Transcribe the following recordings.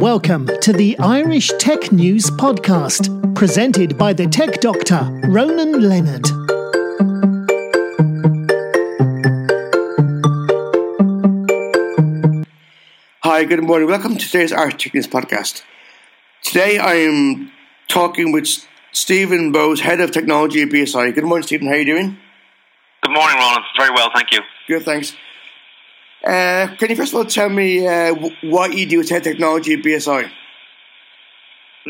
Welcome to the Irish Tech News Podcast, presented by the tech doctor, Ronan Leonard. Hi, good morning. Welcome to today's Irish Tech News Podcast. Today I am talking with Stephen Bowes, Head of Technology at BSI. Good morning, Stephen. How are you doing? Good morning, Ronan. Very well, thank you. Good, thanks. Uh, can you first of all tell me uh, what you do with Technology at BSI?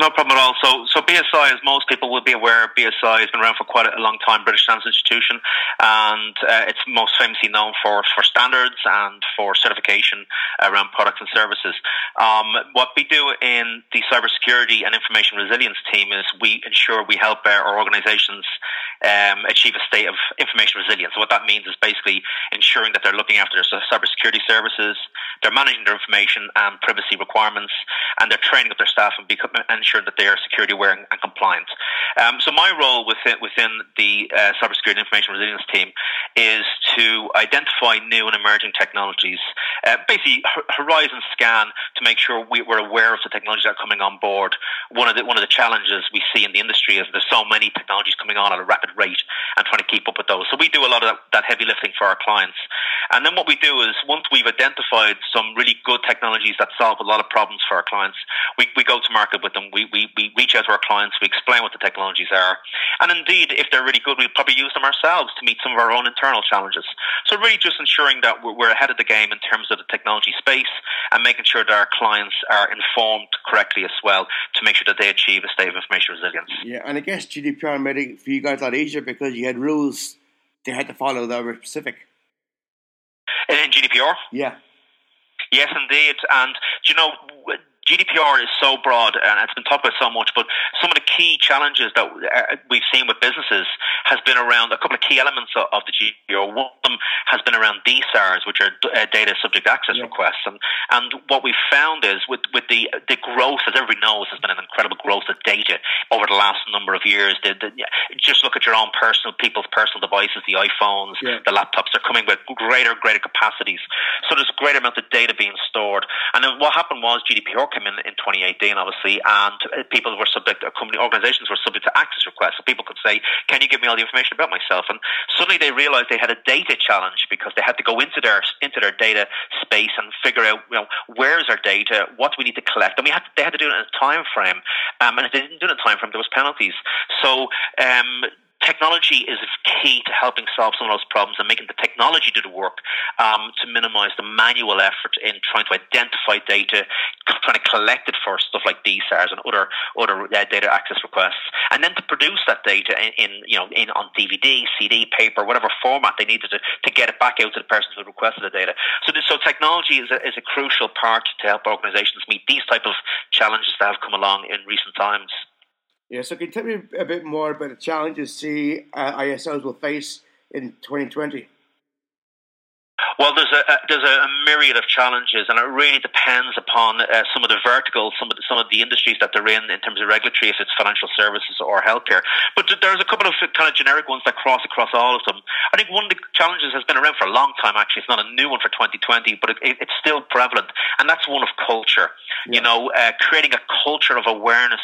No problem at all. So, so BSI, as most people will be aware, BSI has been around for quite a long time, British Standards Institution, and uh, it's most famously known for, for standards and for certification around products and services. Um, what we do in the cybersecurity and information resilience team is we ensure we help our organizations um, achieve a state of information resilience. So what that means is basically ensuring that they're looking after their cybersecurity services, they're managing their information and privacy requirements, and they're training up their staff and, ensure that they are security aware and, and compliant. Um, so my role within, within the uh, cybersecurity information resilience team is to identify new and emerging technologies, uh, basically horizon scan to make sure we, are aware of the technologies that are coming on board. One of the one of the challenges we see in the industry is there's so many technologies coming on at a rapid rate and trying to keep up with those. So we do a lot of that, that heavy lifting for our clients. And then what we do is once we've identified some really good technologies that solve a lot of problems for our clients, we, we go to market with them we, we, we reach out to our clients, we explain what the technologies are. And indeed, if they're really good, we'll probably use them ourselves to meet some of our own internal challenges. So, really, just ensuring that we're ahead of the game in terms of the technology space and making sure that our clients are informed correctly as well to make sure that they achieve a state of information resilience. Yeah, and I guess GDPR made it for you guys a lot easier because you had rules they had to follow that were specific. And in GDPR? Yeah. Yes, indeed. And, you know, GDPR is so broad and it's been talked about so much, but some of the key challenges that uh, we've seen with businesses has been around a couple of key elements of the GDPR. One of them has been around DSARs, which are uh, data subject access yeah. requests. And, and what we've found is with, with the, the growth, as everybody knows, has been an incredible growth of data over the last number of years. The, the, just look at your own personal, people's personal devices, the iPhones, yeah. the laptops, they're coming with greater, greater capacities. So there's a greater amount of data being stored. And then what happened was GDPR came in in 2018, obviously, and uh, people were subject, company organizations were subject to access requests. So people could say, "Can you give me all the information about myself?" And suddenly they realized they had a data challenge because they had to go into their into their data space and figure out, you know, where's our data, what do we need to collect, and we had to, they had to do it in a time frame. Um, and if they didn't do it in a time frame, there was penalties. So um, technology is key to helping solve some of those problems and making the technology do the work um, to minimize the manual effort in trying to identify data, trying to collect it for stuff like DSARs and other other uh, data access requests, and then to produce that data in, in, you know in on DVD, CD, paper, whatever format they needed to, to get it back out to the person who requested the data. So this, so technology is a, is a crucial part to help organisations meet these type of challenges that have come along in recent times. Yeah, so can you tell me a bit more about the challenges see uh, ISOs will face in 2020? Well, there's a, a, there's a myriad of challenges, and it really depends upon uh, some of the verticals, some of the, some of the industries that they're in, in terms of regulatory, if it's financial services or healthcare. But there's a couple of kind of generic ones that cross across all of them. I think one of the challenges has been around for a long time. Actually, it's not a new one for 2020, but it, it, it's still prevalent, and that's one of culture. Yeah. You know, uh, creating a culture of awareness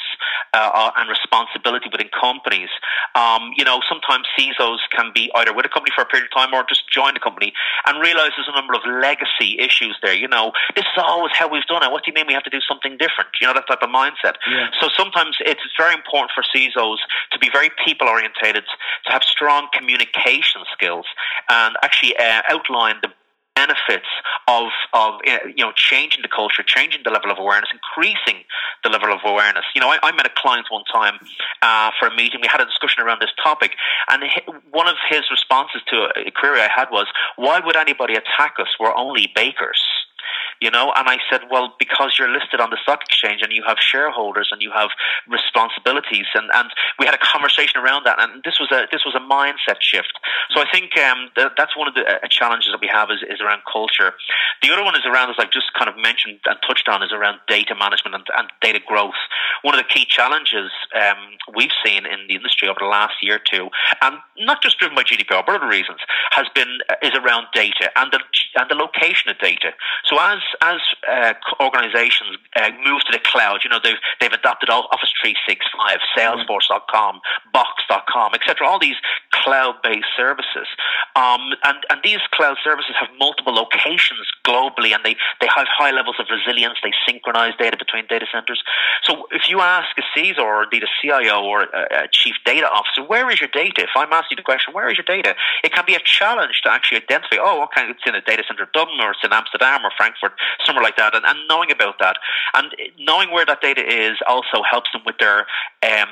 uh, uh and responsibility within companies. Um, you know, sometimes CISOs can be either with a company for a period of time or just join the company and realize realize there's a number of legacy issues there. You know, this is always how we've done it. What do you mean we have to do something different? You know, that type of mindset. Yeah. So sometimes it's very important for CISOs to be very people orientated, to have strong communication skills, and actually uh, outline the benefits of of you know changing the culture, changing the level of awareness, increasing the level of awareness. You know, I, I met a client one time uh, for a meeting. We had a discussion around this topic, and one of his responses to a query I had was, "Why would anybody attack us? We're only bakers." You know. And I said, well, because you're listed on the stock exchange and you have shareholders and you have responsibilities, and, and we had a conversation around that, and this was a this was a mindset shift. So I think um, th- that's one of the uh, challenges that we have is, is around culture. The other one is around, as I've just kind of mentioned and touched on, is around data management and, and data growth. One of the key challenges um, we've seen in the industry over the last year or two, and not just driven by GDPR, but other reasons, has been uh, is around data and the and the location of data. So as as uh, organizations uh, move to the cloud, you know, they've, they've adopted Office 365, Salesforce.com, Box.com, etc., all these cloud based services. Um, and, and these cloud services have multiple locations globally and they, they have high levels of resilience. They synchronize data between data centers. So if you ask a CISO or indeed a CIO or a, a chief data officer, where is your data? If I'm asking the question, where is your data? It can be a challenge to actually identify, oh, okay, it's in a data center in Dublin or it's in Amsterdam or Frankfurt, somewhere like that, and, and knowing about that. And knowing where that data is also helps them with their um,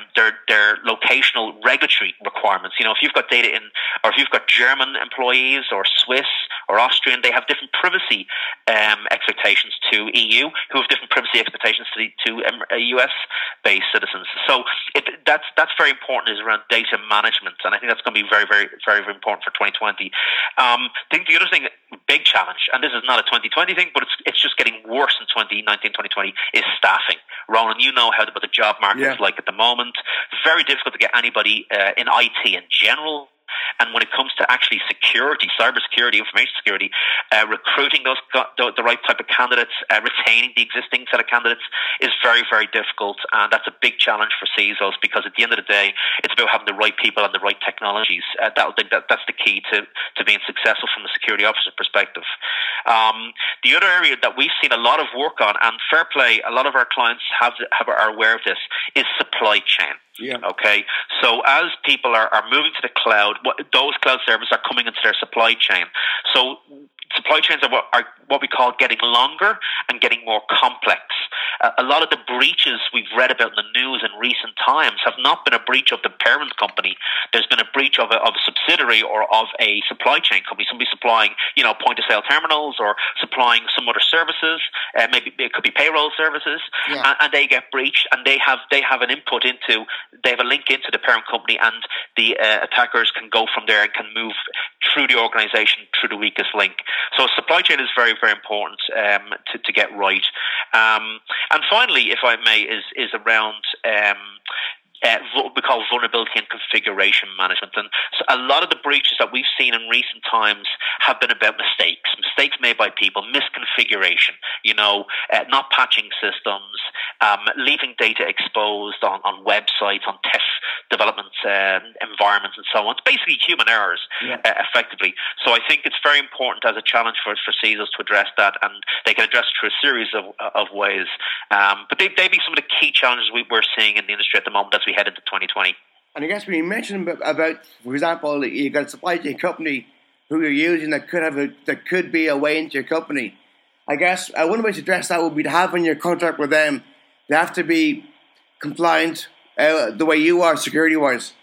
locational regulatory requirements. You know, if you've got data in, or if you've got German employees or Swiss or Austrian, they have different privacy um, expectations to EU, who have different privacy expectations to, the, to um, US based citizens. So it, that's that's very important is around data management, and I think that's going to be very very very, very important for 2020. Um, I think the other thing, big challenge, and this is not a 2020 thing, but it's it's just getting worse in 2019 2020 is staffing. Ronan, you know how the, what the job market yeah. is like at the moment. Very difficult to get anybody uh, in IT in general and when it comes to actually security, cybersecurity, information security, uh, recruiting those the, right type of candidates, uh, retaining the existing set of candidates is very, very difficult. And that's a big challenge for CISOs because at the end of the day, it's about having the right people and the right technologies. Uh, that, that, that's the key to, to being successful from a security officer perspective. Um, the other area that we've seen a lot of work on, and fair play, a lot of our clients have, have are aware of this, is supply chain. Yeah. Okay. So as people are, are moving to the cloud, what, those cloud services are coming into their supply chain. So supply chains are what, are what we call getting longer and getting more complex. Uh, a lot of the breaches we've read about in the news in recent times have not been a breach of the parent company. There's been a breach of a, of a subsidiary or of a supply chain company. Somebody supplying, you know, point of sale terminals or supplying some other services. Uh, maybe it could be payroll services, yeah. and, and, they get breached, and they have they have an input into they have a link into the parent company, and the uh, attackers can go from there and can move through the organization through the weakest link. So supply chain is very, very important um, to, to get right. Um, and finally, if I may, is is around um, uh, what we call vulnerability and configuration management. And so a lot of the breaches that we've seen in recent times have been about mistakes, mistakes made by people, misconfiguration, you know, uh, not patching systems, um, leaving data exposed on, on websites, on test development uh, environments, and so on. It's basically human errors, yeah. uh, effectively. So I think it's very important as a challenge for, for CISOs to address that, and they can address it through a series of, of ways. Um, but they, they be some of the key challenges we, we're seeing in the industry at the moment we head into 2020. And I guess when you mentioned about, for example, you got a supply chain company who you're using that could have a that could be a way into your company. I guess uh, one way to address that would be to have in your contract with them. They have to be compliant uh, the way you are security wise.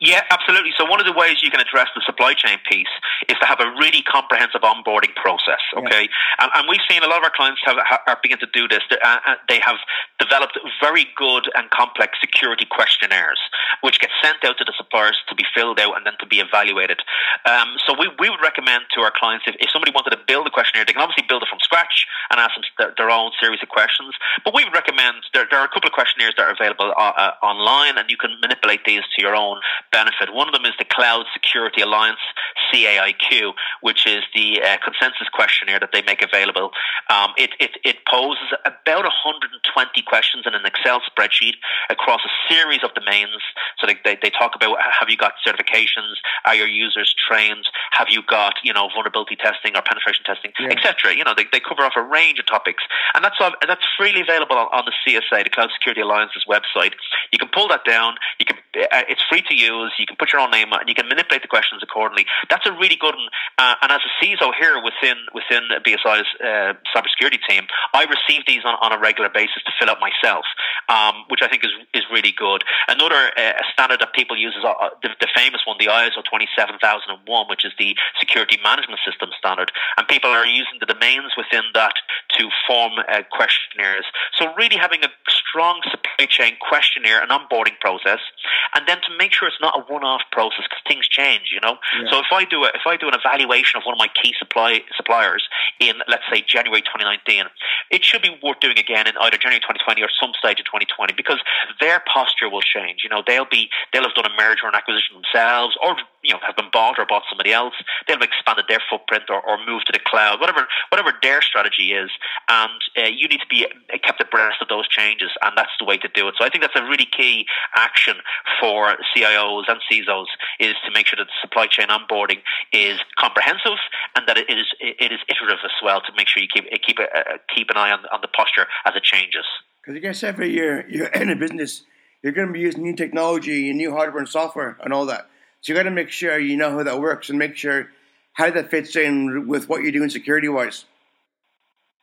Yeah, absolutely. So one of the ways you can address the supply chain piece is to have a really comprehensive onboarding process. Okay, yeah. and, and, we've seen a lot of our clients have are beginning to do this. Uh, uh, they have developed very good and complex security questionnaires, which get sent out to the suppliers to be filled out and then to be evaluated. Um, so we, we would recommend to our clients if, if somebody wanted to build a questionnaire, they can obviously build it from scratch and ask them their, their own series of questions. But we would recommend there, there are a couple of questionnaires that are available uh, uh, online, and you can manipulate these to your own benefit. One of them is the Cloud Security Alliance CAIQ, which is the uh, consensus questionnaire that they make available. Um, it, it, it poses about 120 questions in an Excel spreadsheet across a series of domains. So they, they, they talk about have you got certifications? Are your users trained? Have you got you know vulnerability testing or penetration testing, yeah. etc. You know they, they cover off a range of topics, and that's all, that's freely available on, on the CSA, the Cloud Security Alliance's website. You can pull that down. You can it's free to use. You can put your own name on, and you can manipulate the questions accordingly. That's a really good one. Uh, and as a CISO here within within BSI's uh, cybersecurity team, I receive these on, on a regular basis to fill out myself, um, which I think is is really good. Another uh, standard that people use is uh, the, the famous one, the ISO 27001, which is the security management system standard, and people are using the domains within that to form uh, questionnaires. So really having a strong supply chain questionnaire and onboarding process, and then to make sure it's not a one-off process because things change, you know. Yeah. So if I do a, if I do an evaluation of one of my key supply suppliers in let's say January 2019, it should be worth doing again in either January 2020 or some stage of 2020 because their posture will change. You know, they'll be they'll have done a merger or an acquisition themselves, or you know, have been bought or bought somebody else. They'll have expanded their footprint or, or moved to the cloud, whatever whatever their strategy is, and uh, you need to be kept abreast of those changes, and that's the way to do it. So I think that's a really key action for CIOs and CISOs is to make sure that the supply chain onboarding is comprehensive and that it is it is iterative as well to make sure you keep keep a, keep an eye on, on the posture as it changes. Because I guess every year you're in a business, you're going to be using new technology and new hardware and software and all that. So you got to make sure you know how that works and make sure how that fits in with what you're doing security wise.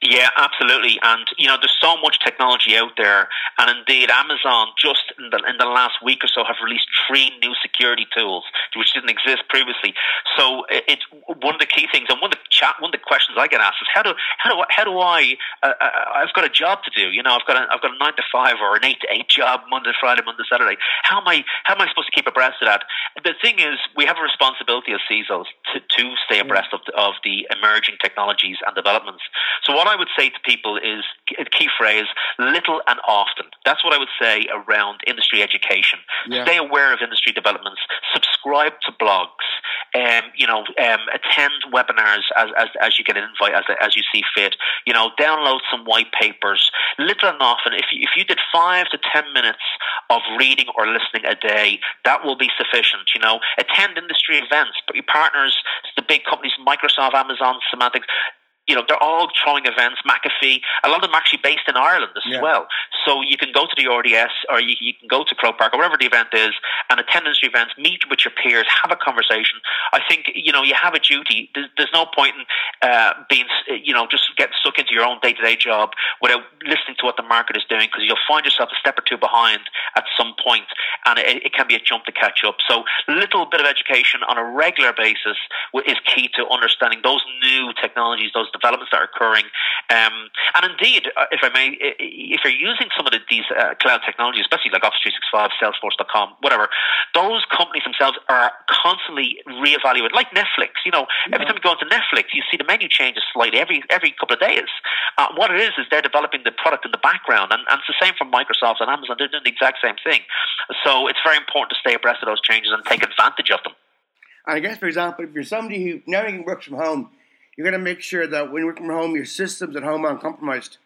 Yeah, absolutely. And you know, there's so much technology out there, and indeed, Amazon just in the in the last week or so have released three new security tools which didn't exist previously. So it's one of the key things, and one of the chat, one of the questions I get asked is how do how do how do I? Uh, uh, I've got a job to do. You know, I've got a, I've got a nine to five or an eight to eight job Monday, Friday, Monday, Saturday. How am I how am I supposed to keep abreast of that? The thing is, we have a responsibility as CISOs to, to stay abreast of the, of the emerging technologies and developments. So what I would say to people is a key phrase: little and often. That's what I would say around industry education. Yeah. Stay aware of industry developments. Subscribe to blogs. Um, you know, um, attend webinars as, as, as you get an invite, as, as you see fit. You know, download some white papers. Little and often, if you, if you did five to ten minutes of reading or listening a day, that will be sufficient. You know, attend industry events, but your partners, the big companies, Microsoft, Amazon, Symantec, you know, they're all throwing events, McAfee. A lot of them are actually based in Ireland as yeah. well. So you can go to the RDS or you, you can go to Croke Park or whatever the event is and attend events, meet with your peers, have a conversation. I think, you know, you have a duty. There's, there's no point in uh, being, you know, just getting stuck into your own day to day job without listening to what the market is doing because you'll find yourself a step or two behind at some point and it, it can be a jump to catch up. So a little bit of education on a regular basis is key to understanding those new technologies, those developments that are occurring. Um, and indeed, uh, if I may, if you're using some of the, these uh, cloud technologies, especially like Office 365, Salesforce.com, whatever, those companies themselves are constantly reevaluated, like Netflix. You know, yeah. every time you go into Netflix, you see the menu changes slightly every every couple of days. Uh, what it is is they're developing the product in the background, and, and it's the same for Microsoft and Amazon. They're doing the exact same thing. So it's very important to stay abreast of those changes and take advantage of them. I guess, for example, if you're somebody who now you can work from home, you're going to make sure that when you work from home, your systems at home aren't compromised.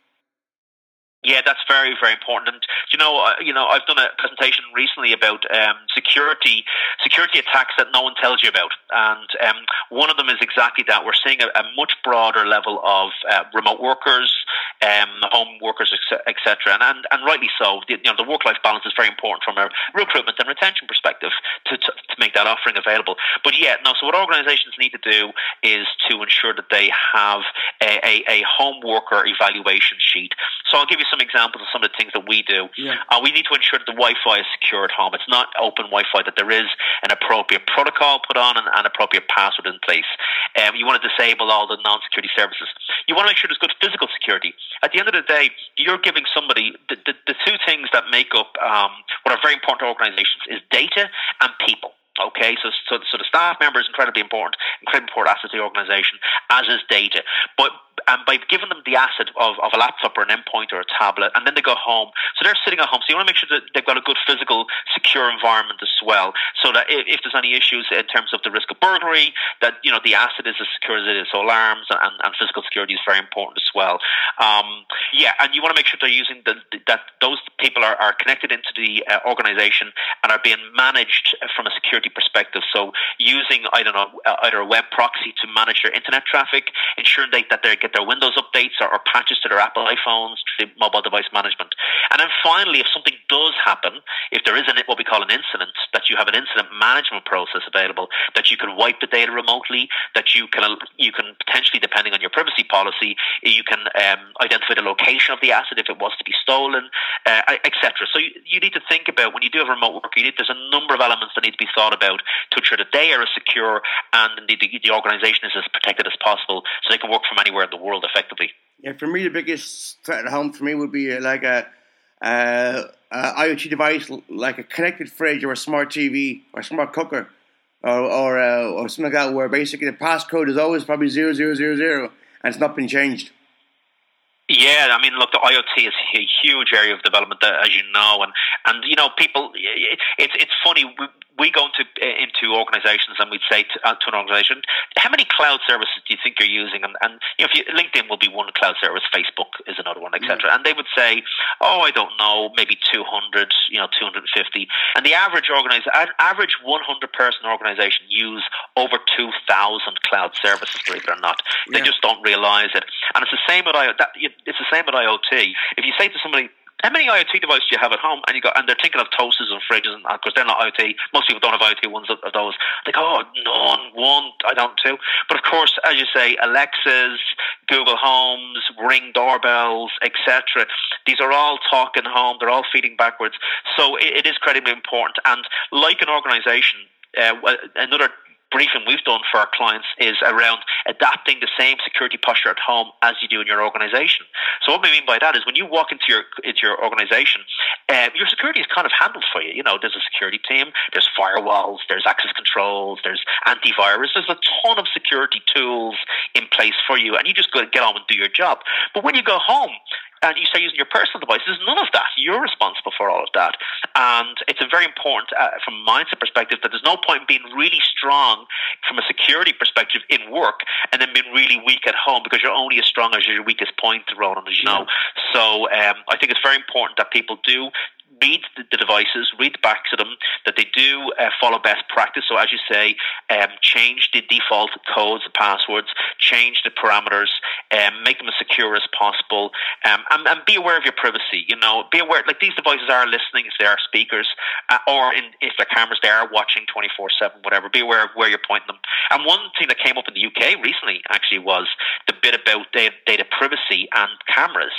Yeah, that's very, very important. And you know, uh, you know, I've done a presentation recently about um, security, security attacks that no one tells you about, and um, one of them is exactly that. We're seeing a, a much broader level of uh, remote workers, um, home workers, etc., and, and and rightly so. The, you know, the work-life balance is very important from a recruitment and retention perspective to, to, to make that offering available. But yeah, no. So what organisations need to do is to ensure that they have a, a, a home worker evaluation sheet. So I'll give you some examples of some of the things that we do. Yeah. Uh, we need to ensure that the Wi-Fi is secure at home. It's not open Wi-Fi. That there is an appropriate protocol put on and an appropriate password in place. Um, you want to disable all the non-security services. You want to make sure there's good physical security. At the end of the day, you're giving somebody the, the, the two things that make up um, what are very important to organizations is data and people. Okay, so, so so the staff member is incredibly important, incredibly important asset to the organisation, as is data. But and by giving them the asset of, of a laptop or an endpoint or a tablet, and then they go home. So they're sitting at home. So you want to make sure that they've got a good physical, secure environment as well, so that if, if there's any issues in terms of the risk of burglary, that you know the asset is as secure as it is. So alarms and, and physical security is very important as well. Um, yeah, and you want to make sure they're using the, that those people are, are connected into the uh, organization and are being managed from a security perspective. So using I don't know uh, either a web proxy to manage their internet traffic, ensuring they, that they get their Windows updates or, or patches to their Apple iPhones, mobile device management. And then finally, if something does happen, if there is an, what we call an incident, that you have an incident management process available, that you can wipe the data remotely, that you can you can potentially, depending on your privacy policy, you can um, identify the location of the asset if it was to be stolen, uh, etc. So you, you, need to think about when you do have remote work. You need, there's a number of elements that need to be thought about to ensure that they are as secure and indeed the, the organisation is as protected as possible, so they can work from anywhere in the world effectively. Yeah, for me, the biggest threat at home for me would be uh, like a, a, a IoT device, like a connected fridge or a smart TV or a smart cooker, or or, uh, or something like that, where basically the passcode is always probably zero zero zero zero, and it's not been changed. Yeah, I mean, look, the IoT is a huge area of development, uh, as you know, and and you know, people. It's it's funny. We, we go into into organizations and we'd say to, uh, to, an organization, how many cloud services do you think you're using? And, and you know, if you, LinkedIn will be one cloud service, Facebook is another one, etc. Mm. And they would say, oh, I don't know, maybe 200, you know, 250. And the average organization, average 100 person organization use over 2,000 cloud services, believe it or not. They yeah. just don't realize it. And it's the same with IoT. It's the same with IoT. If you say to somebody, how many IoT devices do you have at home? And you go, and they're thinking of toasters and fridges, and because they're not IoT. Most people don't have IoT ones of, those. They go, oh, none, one, I don't two. But of course, as you say, Alexas, Google Homes, Ring doorbells, etc. These are all talking home. They're all feeding backwards. So it, it is incredibly important. And like an organisation, uh, another briefing we've done for our clients is around adapting the same security posture at home as you do in your organization. So what we mean by that is when you walk into your into your organization, uh, your security is kind of handled for you. You know, there's a security team, there's firewalls, there's access controls, there's antivirus, there's a ton of security tools in place for you, and you just to get on and do your job. But when you go home, and you start using your personal devices, none of that. You're responsible for all of that. And it's a very important, uh, from a mindset perspective, that there's no point in being really strong from a security perspective in work and then being really weak at home because you're only as strong as your weakest point, Ronan, as you yeah. know. So um, I think it's very important that people do read the, devices, read back to them, that they do uh, follow best practice. So, as you say, um, change the default codes, passwords, change the parameters, um, make them as secure as possible, um, and, and, be aware of your privacy. You know, be aware, like these devices are listening if they are speakers, uh, or in, if they're cameras, they are watching 24 7, whatever. Be aware of where you're pointing them. And one thing that came up in the UK recently actually was bit about data, data privacy and cameras.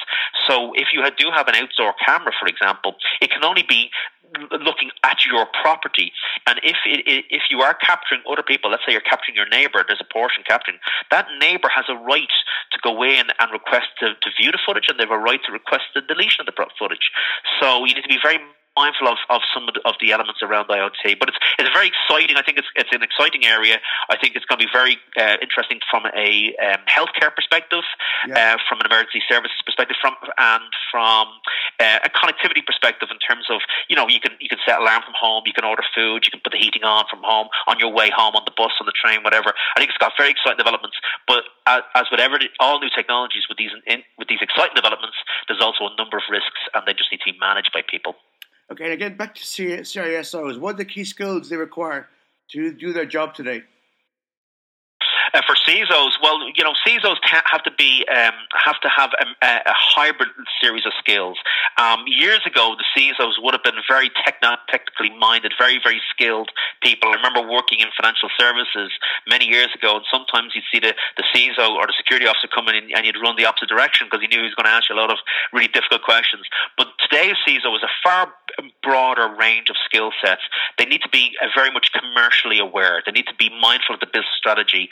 So, if you do have an outdoor camera, for example, it can only be looking at your property. And if it, if you are capturing other people, let's say you're capturing your neighbour, there's a portion capturing, that neighbour has a right to go in and request to, to view the footage, and they have a right to request the deletion of the footage. So you need to be very mindful of, of some of the, of the elements around IoT. But it's it's very exciting. I think it's it's an exciting area. I think it's going to be very uh, interesting from a um, healthcare perspective, yeah. uh, from an emergency services perspective, from and from uh, a connectivity perspective in terms of you know you can you can set alarm from home, you can order food, you can put the heating on from home on your way home on the bus, on the train, whatever. I think it's got very exciting developments. But as, as with every, all new technologies, with these in, with these exciting developments, there's also a number of risks, and they just need to be managed by people. Okay, and again, back to CISOs. What are the key skills they require to do their job today? Uh, for CISOs, well, you know, CISOs have to be um, have to have a, a, hybrid series of skills. Um, years ago, the CISOs would have been very techno- technically minded, very very skilled people. I remember working in financial services many years ago, and sometimes you'd see the, the CISO or the security officer coming in, and you'd run the opposite direction because he knew he was going to ask you a lot of really difficult questions. But today's CISO is a far broader range of skill sets. They need to be uh, very much commercially aware. They need to be mindful of the business strategy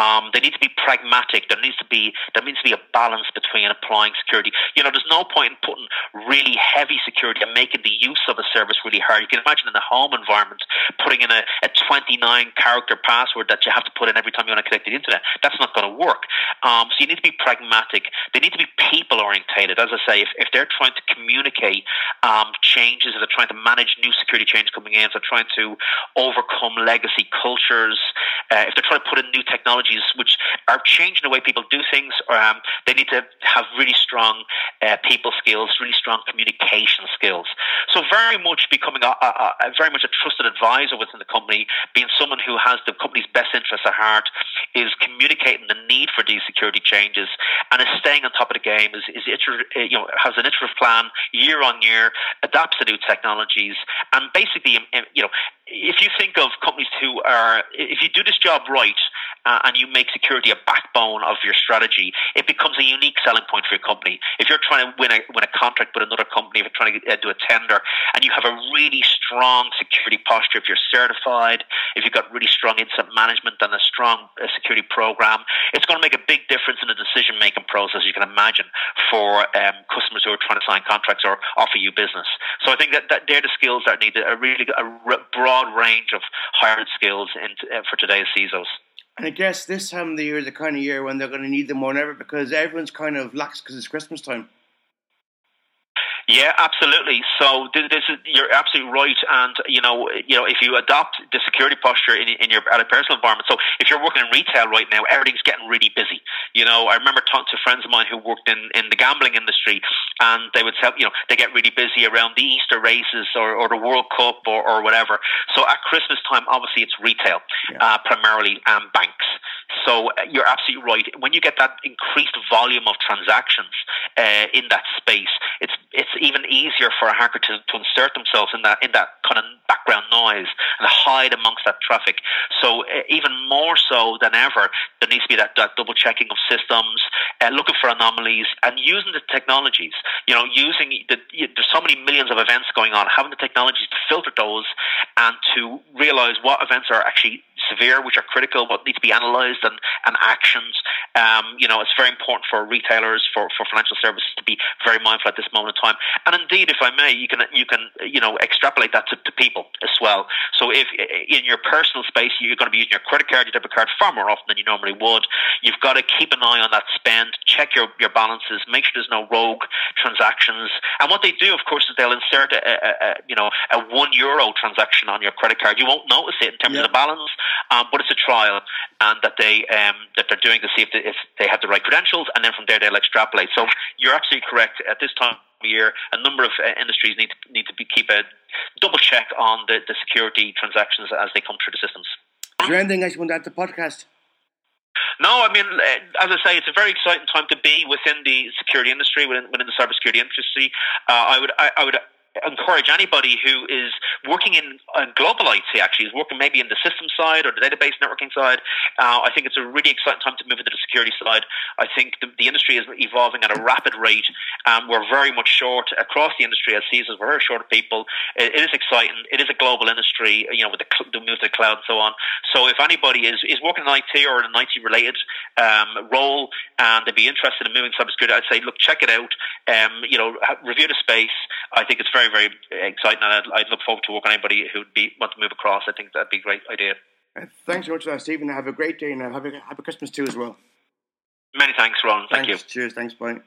um, they need to be pragmatic. There needs to be there needs to be a balance between applying security. You know, there's no point in putting really heavy security and making the use of a service really hard. You can imagine in the home environment putting in a, a 29 character password that you have to put in every time you want to connect to the internet. That's not going to work. Um, so you need to be pragmatic. They need to be people orientated. As I say, if, if they're trying to communicate um, changes, if they're trying to manage new security change coming in, if they're trying to overcome legacy cultures, uh, if they're trying to put in new technologies which are changing the way people do things. Um, they need to have really strong uh, people skills, really strong communication skills. So very much becoming a, a, a, very much a trusted advisor within the company, being someone who has the company's best interests at heart, is communicating the need for these security changes, and is staying on top of the game. Is, is iter- uh, you know has an iterative plan year on year, adapts to new technologies, and basically um, um, you know if you think of companies who are, if you do this job right uh, and you make security a backbone of your strategy, it becomes a unique selling point for your company. If you're trying to win a, win a contract with another company, if you're trying to uh, do a tender, and you have a really strong security posture, if you're certified, if you've got really strong incident management and a strong uh, security program, it's going to make a big difference in the decision making process, you can imagine, for um, customers who are trying to sign contracts or offer you business. So I think that, that they're the skills that need a really a broad range of hired skills in, uh, for today's CISOs. And I guess this time of the year is the kind of year when they're going to need them more than ever because everyone's kind of lax because it's Christmas time. Yeah, absolutely. So this is, you're absolutely right, and you know, you know, if you adopt the security posture in, in your at a personal environment. So if you're working in retail right now, everything's getting really busy. You know, I remember talking to friends of mine who worked in, in the gambling industry, and they would tell you know they get really busy around the Easter races or, or the World Cup or, or whatever. So at Christmas time, obviously it's retail yeah. uh, primarily and banks. So uh, you're absolutely right. When you get that increased volume of transactions uh, in that space, it's it's even easier for a hacker to, to insert themselves in that in that kind of background noise and hide amongst that traffic. So uh, even more so than ever, there needs to be that, that double checking of systems, uh, looking for anomalies, and using the technologies. You know, using the, there's so many millions of events going on, having the technologies to filter those and to realize what events are actually severe, which are critical, what needs to be analysed and, and actions. Um, you know, it's very important for retailers, for, for financial services to be very mindful at this moment in time. And indeed, if I may, you can you can you know extrapolate that to, to people as well. So if in your personal space you're going to be using your credit card, your debit card far more often than you normally would, you've got to keep an eye on that spend, check your, your balances, make sure there's no rogue transactions. And what they do, of course, is they'll insert a, a, a you know a one euro transaction on your credit card. You won't notice it in terms yeah. of the balance, um, but it's a trial, and that they um, that they're doing to see if they, if they have the right credentials, and then from there they'll extrapolate. So you're absolutely correct. At this time year, a number of uh, industries need to need to be, keep a double check on the, the security transactions as they come through the systems. Is there anything else you want to add to the podcast? No, I mean, uh, as I say, it's a very exciting time to be within the security industry, within, within the cybersecurity industry. Uh, I would, I, I would encourage anybody who is working in uh, global IT, actually, is working maybe in the system side or the database networking side. Uh, I think it's a really exciting time to move into the security side. I think the, the industry is evolving at a rapid rate. Um, we're very much short across the industry as CISOs. We're very short of people. it, it is exciting. It is a global industry, you know, with the, the move to the cloud and so on. So if anybody is, is working in IT or in an IT related um, role and they'd be interested in moving cybersecurity, I'd say, look, check it out. Um, you know, review the space. I think it's very, very very exciting, and I'd, I'd look forward to working with anybody who'd be want to move across. I think that'd be a great idea. Uh, thanks so much for that, Stephen. Have a great day and have a happy Christmas too as well. Many thanks, Ron. Thank thanks. you. Cheers. Thanks. Bye.